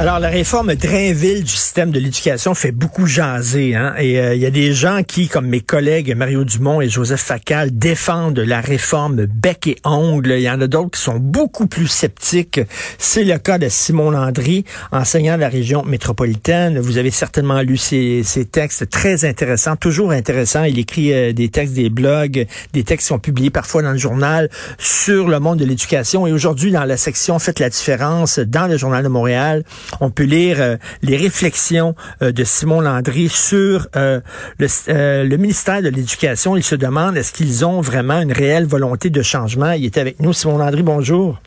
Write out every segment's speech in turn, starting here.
Alors, la réforme Drainville du système de l'éducation fait beaucoup jaser. Hein? Et euh, il y a des gens qui, comme mes collègues Mario Dumont et Joseph Facal, défendent la réforme bec et ongle. Il y en a d'autres qui sont beaucoup plus sceptiques. C'est le cas de Simon Landry, enseignant de la région métropolitaine. Vous avez certainement lu ses, textes très intéressants, toujours intéressants. Il écrit euh, des textes, des blogs, des textes qui sont publiés parfois dans le journal sur le monde de l'éducation. Et aujourd'hui, dans la section Faites la différence, dans le Journal de Montréal, on peut lire euh, les réflexions euh, de Simon Landry sur euh, le, le, ministère de l'Éducation. Il se demande est-ce qu'ils ont vraiment une réelle volonté de changement? Il est avec nous. Simon Landry, bonjour.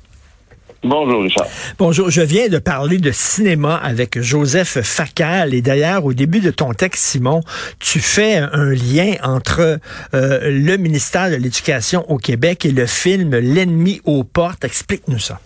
Bonjour, Richard. Bonjour. Je viens de parler de cinéma avec Joseph Facal. Et d'ailleurs, au début de ton texte, Simon, tu fais un lien entre le ministère de l'Éducation au Québec et le film L'ennemi aux portes. Explique-nous ça.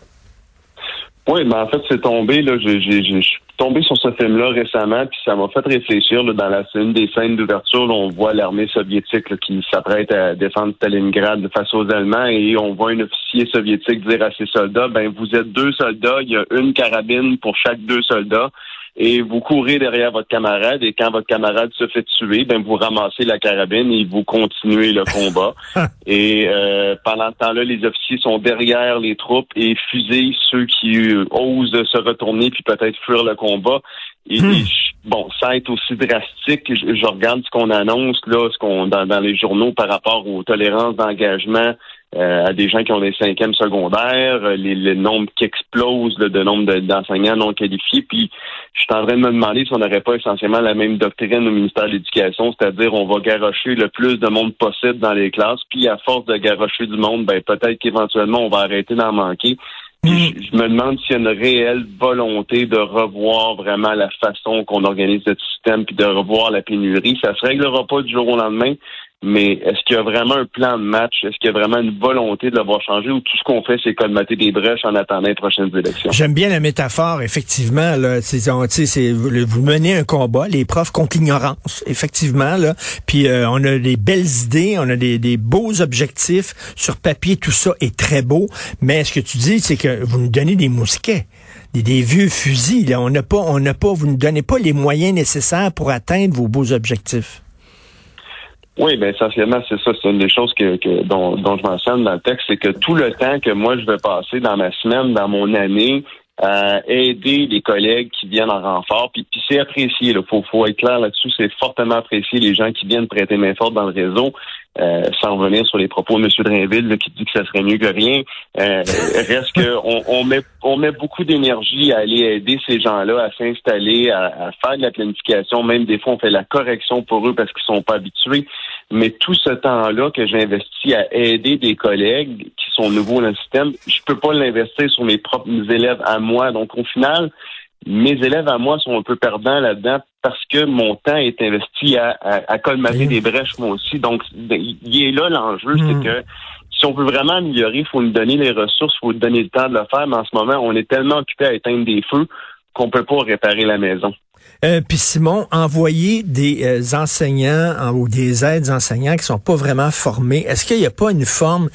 Oui, ben en fait, c'est tombé, là, je suis tombé sur ce film-là récemment, puis ça m'a fait réfléchir là, dans la une des scènes d'ouverture, on voit l'armée soviétique qui s'apprête à défendre Stalingrad face aux Allemands et on voit un officier soviétique dire à ses soldats, ben vous êtes deux soldats, il y a une carabine pour chaque deux soldats et vous courez derrière votre camarade et quand votre camarade se fait tuer, ben vous ramassez la carabine et vous continuez le combat. et euh, pendant ce temps-là, les officiers sont derrière les troupes et fusillent ceux qui euh, osent se retourner puis peut-être fuir le combat. Et, Hmm. bon, sans être aussi drastique, je, je regarde ce qu'on annonce là, ce qu'on dans, dans les journaux par rapport aux tolérances d'engagement euh, à des gens qui ont des cinquièmes secondaires, euh, les, le nombre qui explose là, de nombre de- d'enseignants non qualifiés. Puis je suis en train de me demander si on n'aurait pas essentiellement la même doctrine au ministère de l'Éducation, c'est-à-dire on va garrocher le plus de monde possible dans les classes, puis à force de garrocher du monde, ben peut-être qu'éventuellement on va arrêter d'en manquer. Puis je, je me demande s'il y a une réelle volonté de revoir vraiment la façon qu'on organise notre système, puis de revoir la pénurie. Ça se réglera pas du jour au lendemain, mais est-ce qu'il y a vraiment un plan de match? Est-ce qu'il y a vraiment une volonté de l'avoir changé ou tout ce qu'on fait, c'est colmater des brèches en attendant les prochaines élections? J'aime bien la métaphore, effectivement. Là, on- vous menez un combat, les profs contre l'ignorance, effectivement. Là, puis euh, on a des belles idées, on a des, beaux objectifs sur papier, tout ça est très beau. Mais ce que tu dis, c'est que vous nous donnez des mousquets. Des, des vieux fusils. Là. On n'a pas, on n'a pas, vous ne donnez pas les moyens nécessaires pour atteindre vos beaux objectifs. Oui, ben essentiellement, c'est ça. C'est une des choses que, que dont, dont je mentionne dans le texte, c'est que tout le temps que moi je vais passer dans ma semaine, dans mon année, à aider les collègues qui viennent en renfort, puis, puis c'est apprécié. Il faut, faut être clair là-dessus. C'est fortement apprécié les gens qui viennent prêter main forte dans le réseau. Euh, sans revenir sur les propos de M. Drainville là, qui dit que ça serait mieux que rien. Euh, reste que on, on met on met beaucoup d'énergie à aller aider ces gens-là à s'installer, à, à faire de la planification. Même des fois, on fait la correction pour eux parce qu'ils sont pas habitués. Mais tout ce temps-là que j'investis à aider des collègues sont nouveaux dans le système, je peux pas l'investir sur mes propres élèves à moi. Donc, au final, mes élèves à moi sont un peu perdants là-dedans parce que mon temps est investi à, à, à colmater des brèches moi aussi. Donc, il est là l'enjeu, c'est que si on veut vraiment améliorer, il faut nous donner les ressources, il faut nous donner le temps de le faire, mais en ce moment, on est tellement occupé à éteindre des feux qu'on peut pas réparer la maison. Euh, Puis Simon, envoyer des euh, enseignants en- ou des aides enseignants qui sont pas vraiment formés, est-ce qu'il n'y a pas une forme,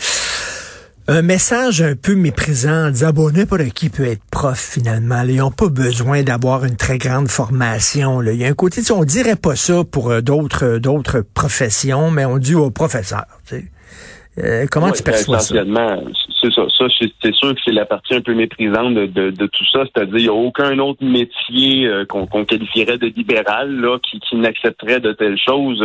un message un peu méprisant en disant, bon, n'importe qui peut être prof finalement. là. Ils n'ont pas besoin d'avoir une très grande formation. là. Il y a un côté, on dirait pas ça pour euh, d'autres euh, d'autres professions, mais on dit aux professeurs. tu sais. Euh, comment Ouais, tu perçois ça? c'est ça. Ça, c'est- sûr que c'est la partie un peu méprisante de, de, de tout ça. C'est-à-dire, il n'y a aucun autre métier euh, qu'on qu'on qualifierait de libéral là, qui, qui n'accepterait de telles choses.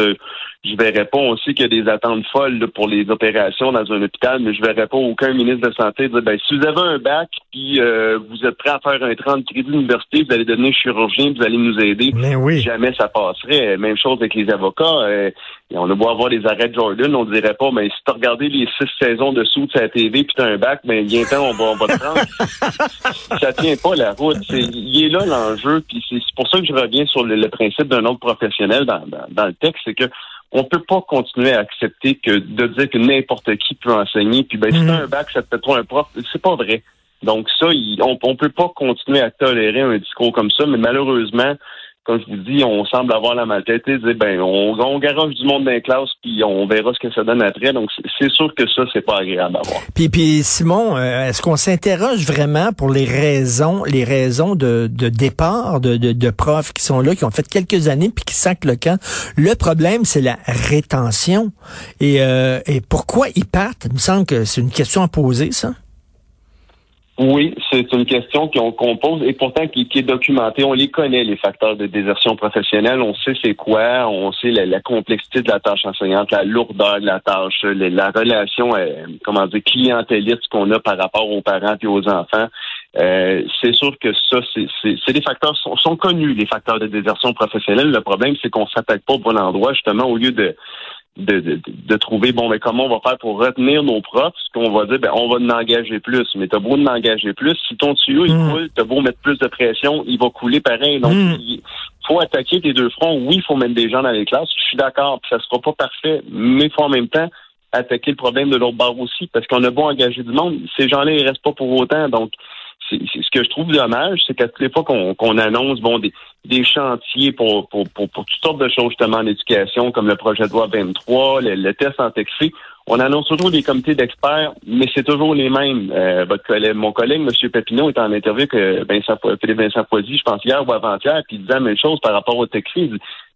Je verrais pas. On sait qu'il y a des attentes folles là, pour les opérations dans un hôpital, mais je verrais pas aucun ministre de santé dire ben si vous avez un bac puis euh, vous êtes prêt à faire un 30 crédit d'université, vous allez devenir chirurgien, vous allez nous aider. Mais oui. Jamais ça passerait. Même chose avec les avocats. Euh, et on a beau avoir les arrêts de Jordan, on dirait pas, mais si tu regardé les six saisons dessous de sa TV puis t'as un bac, ben il y a un temps, on va, on va te prendre. ça tient pas la route. Il est là l'enjeu, puis c'est, c'est pour ça que je reviens sur le, le principe d'un autre professionnel dans, dans, dans le texte, c'est que on peut pas continuer à accepter que de dire que n'importe qui peut enseigner, puis ben si Mhm. t'as un bac, ça te fait trop un prof. C'est pas vrai. Donc ça, il- on, on peut pas continuer à tolérer un discours comme ça, mais malheureusement, comme je vous dis, on semble avoir la maltête de ben, on, on garoche du monde dans les classes, puis on verra ce que ça donne après. Donc, c'est sûr que ça, c'est pas agréable à voir. Puis, puis Simon, euh, est-ce qu'on s'interroge vraiment pour les raisons, les raisons de, de départ de, de, de, profs qui sont là, qui ont fait quelques années, puis qui sacent le camp? Le problème, c'est la rétention. Et, euh, et pourquoi ils partent? Il me semble que c'est une question à poser, ça. Oui, c'est une question qu'on pose et pourtant qui, est documentée. On les connaît, les facteurs de désertion professionnelle. On sait c'est quoi. On sait la, complexité de la tâche enseignante, la lourdeur de la tâche, la, relation, euh, comment dire, clientéliste qu'on a par rapport aux parents et aux enfants. Euh, c'est sûr que ça, c'est des facteurs sont, sont, connus, les facteurs de désertion professionnelle. Le problème, c'est qu'on s'attaque pas au bon endroit, justement, au lieu de de, de, de, trouver bon mais comment on va faire pour retenir nos profs, ce qu'on va dire ben on va en engager plus, mais t'as beau en engager plus, si ton tuyau il hmm. coule, t'as beau mettre plus de pression, il va couler pareil. Donc hmm. il faut attaquer tes deux fronts. Oui, il faut mettre des gens dans les classes, je suis d'accord, ça sera pas parfait, mais il faut en même temps attaquer le problème de l'autre barre aussi, parce qu'on a beau engager du monde, ces gens-là ils restent pas pour autant, donc ce que je trouve dommage, c'est qu'à toutes les fois qu'on annonce bon des, des chantiers pour, pour, pour, toutes sortes de choses justement en éducation, comme le projet de loi 23, le, test en texte, on annonce toujours des comités d'experts, mais c'est toujours les mêmes. Euh, votre collègue, mon collègue, M. Papineau, est en interview que Philippe Vincent Poisy, je pense hier ou avant-hier, puis il disait la même chose par rapport au texte.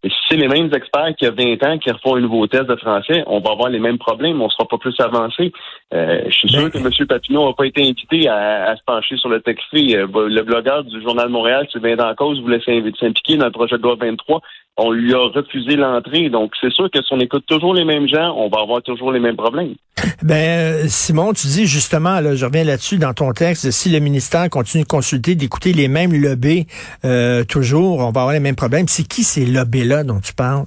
Et si c'est les mêmes experts qui a 20 ans qui refont un nouveau test de français, on va avoir les mêmes problèmes, on sera pas plus avancé. Euh, je suis sûr que M. Papineau n'a pas été invité à, se pencher sur le texte. Euh, le blogueur du Journal de Montréal, Sylvain Dancause, voulait s'impliquer dans le projet de loi 23 on lui a refusé l'entrée. Donc, c'est sûr que si on écoute toujours les mêmes gens, on va avoir toujours les mêmes problèmes. Ben, Simon, tu dis justement, là, je reviens là-dessus dans ton texte, si le ministère continue de consulter, d'écouter les mêmes lobbies euh, toujours, on va avoir les mêmes problèmes. C'est qui ces lobbies-là dont tu parles?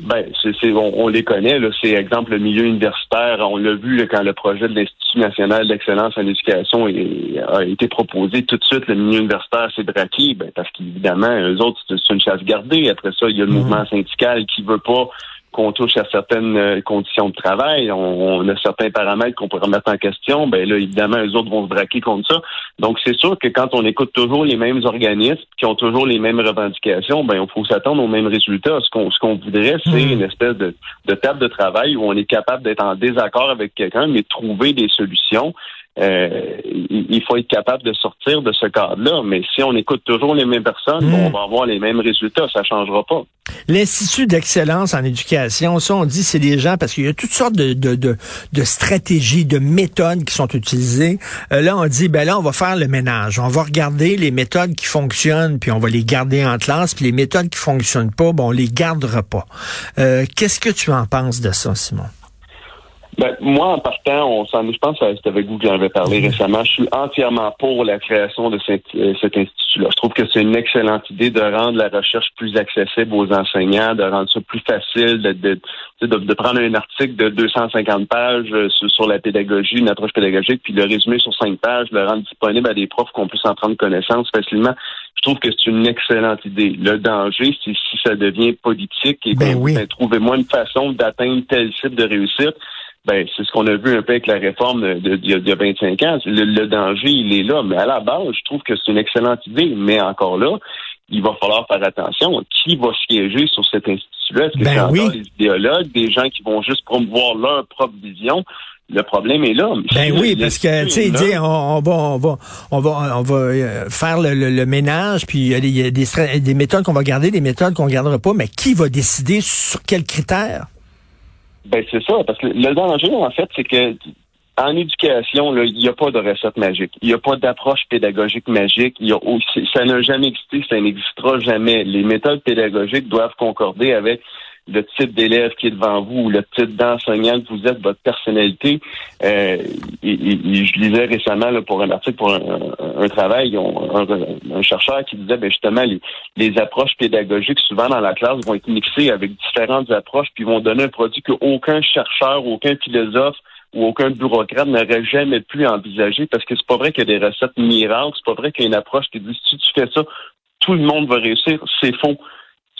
Ben, c'est, on, les connaît. C'est exemple le milieu universitaire. On l'a vu quand le projet de l'Institut national d'excellence en éducation a été proposé. Tout de suite, le milieu universitaire s'est braqué, ben, parce qu'évidemment, eux autres, c'est une chasse gardée. Après ça, il y a le mmh. mouvement syndical qui veut pas qu'on touche à certaines euh, conditions de travail, on, a certains paramètres qu'on pourrait mettre en question, ben là, évidemment, les autres vont se braquer contre ça. Donc, c'est sûr que quand on écoute toujours les mêmes organismes qui ont toujours les mêmes revendications, ben il faut s'attendre aux mêmes résultats. Ce qu'on ce qu'on voudrait, c'est hmm. une espèce de, de table de travail où on est capable d'être en désaccord avec quelqu'un, mais trouver des solutions euh, il faut être capable de sortir de ce cadre-là. Mais si on écoute toujours les mêmes personnes, on hmm. va avoir les mêmes résultats. Ça changera pas. L'Institut d'excellence en éducation, ça, on dit, c'est des gens, parce qu'il y a toutes sortes de, de, de, stratégies, de méthodes qui sont utilisées. Euh, là, on dit, ben là, on va faire le ménage. On va regarder les méthodes qui fonctionnent, puis on va les garder en classe, puis les méthodes qui fonctionnent pas, bon, on les gardera pas. Euh, Qu'est-ce que tu en penses de ça, Simon? Ben, moi, en partant, on s'en je pense que c'est avec vous que j'en avais parlé mm-hmm. récemment. Je suis entièrement pour la création de cet, euh, cet institut-là. Je trouve que c'est une excellente idée de rendre la recherche plus accessible aux enseignants, de rendre ça plus facile, de, de, de, prendre un article de 250 pages euh, sur, la pédagogie, une approche pédagogique, puis le résumer sur cinq pages, le rendre disponible à des profs qu'on puisse en prendre connaissance facilement. Je trouve que c'est une excellente idée. Le danger, c'est si ça devient politique et ben, oui. ben, trouvez-moi une façon d'atteindre tel type de réussite ben, c'est ce qu'on a vu un peu avec la réforme de, y a 25 ans. Le, danger, il est là. Mais à la base, je trouve que c'est une excellente idée. Mais encore là, il va falloir faire attention. Qui va siéger sur cet institut-là? Est-ce que ben c'est encore des idéologues, des gens qui vont juste promouvoir leur propre vision? Le problème est là. Ben oui, parce que tu sais, on, va, on va, on va, on va euh, faire le, ménage, puis il y a des, des méthodes qu'on va garder, des méthodes qu'on gardera pas, mais qui va décider sur quels critères? Ben c'est ça, parce que le danger, en fait, c'est que en éducation, il n'y a pas de recette magique. Il n'y a pas d'approche pédagogique magique. Y a ça n'a jamais existé, ça n'existera jamais. Les méthodes pédagogiques doivent concorder avec le type d'élève qui est devant vous ou le type d'enseignant que vous êtes, votre personnalité. Euh, et, je lisais récemment là, pour un article pour un, travail, un, chercheur qui disait ben, justement les, les approches pédagogiques souvent dans la classe vont être mixées avec différentes approches puis vont donner un produit qu'aucun chercheur, aucun philosophe ou aucun bureaucrate n'aurait jamais pu envisager parce que c'est pas vrai qu'il y a des recettes miracles, c'est pas vrai qu'il y a une approche qui dit si tu fais ça, tout le monde va réussir. C'est faux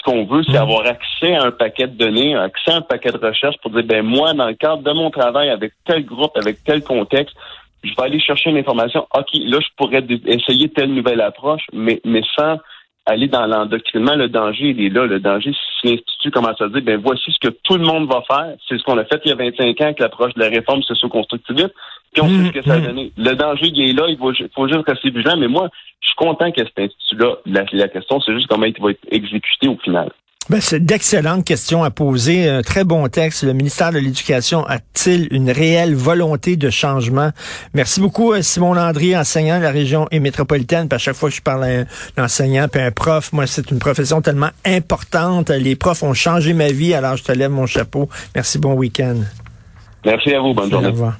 qu'on veut, c'est mm. avoir accès à un paquet de données, accès à un paquet de recherches pour dire, ben moi, dans le cadre de mon travail, avec tel groupe, avec tel contexte, je vais aller chercher une information. OK, là, je pourrais essayer telle nouvelle approche, mais, mais sans aller dans l'endoctrinement. Le danger, il est là. Le danger, si l'Institut commence à dire, ben voici ce que tout le monde va faire. C'est ce qu'on a fait il y a 25 ans avec l'approche de la réforme socio-constructiviste. Puis on sait ce que ça a Mmh, donné. Le danger, il est là. Il faut, faut juste rester vigilant. Mais moi, je suis content que cet institut-là, la, la question, c'est juste comment il va être exécuté au final. Ben, c'est d'excellentes questions à poser. Un très bon texte. Le ministère de l'Éducation a-t-il une réelle volonté de changement? Merci beaucoup, euh, Simon Landry, enseignant de la région et métropolitaine. Puis à chaque fois que je parle à un enseignant puis un prof, moi, c'est une profession tellement importante. Les profs ont changé ma vie, alors je te lève mon chapeau. Merci, bon week-end. Merci à vous. Bonne journée. Au revoir.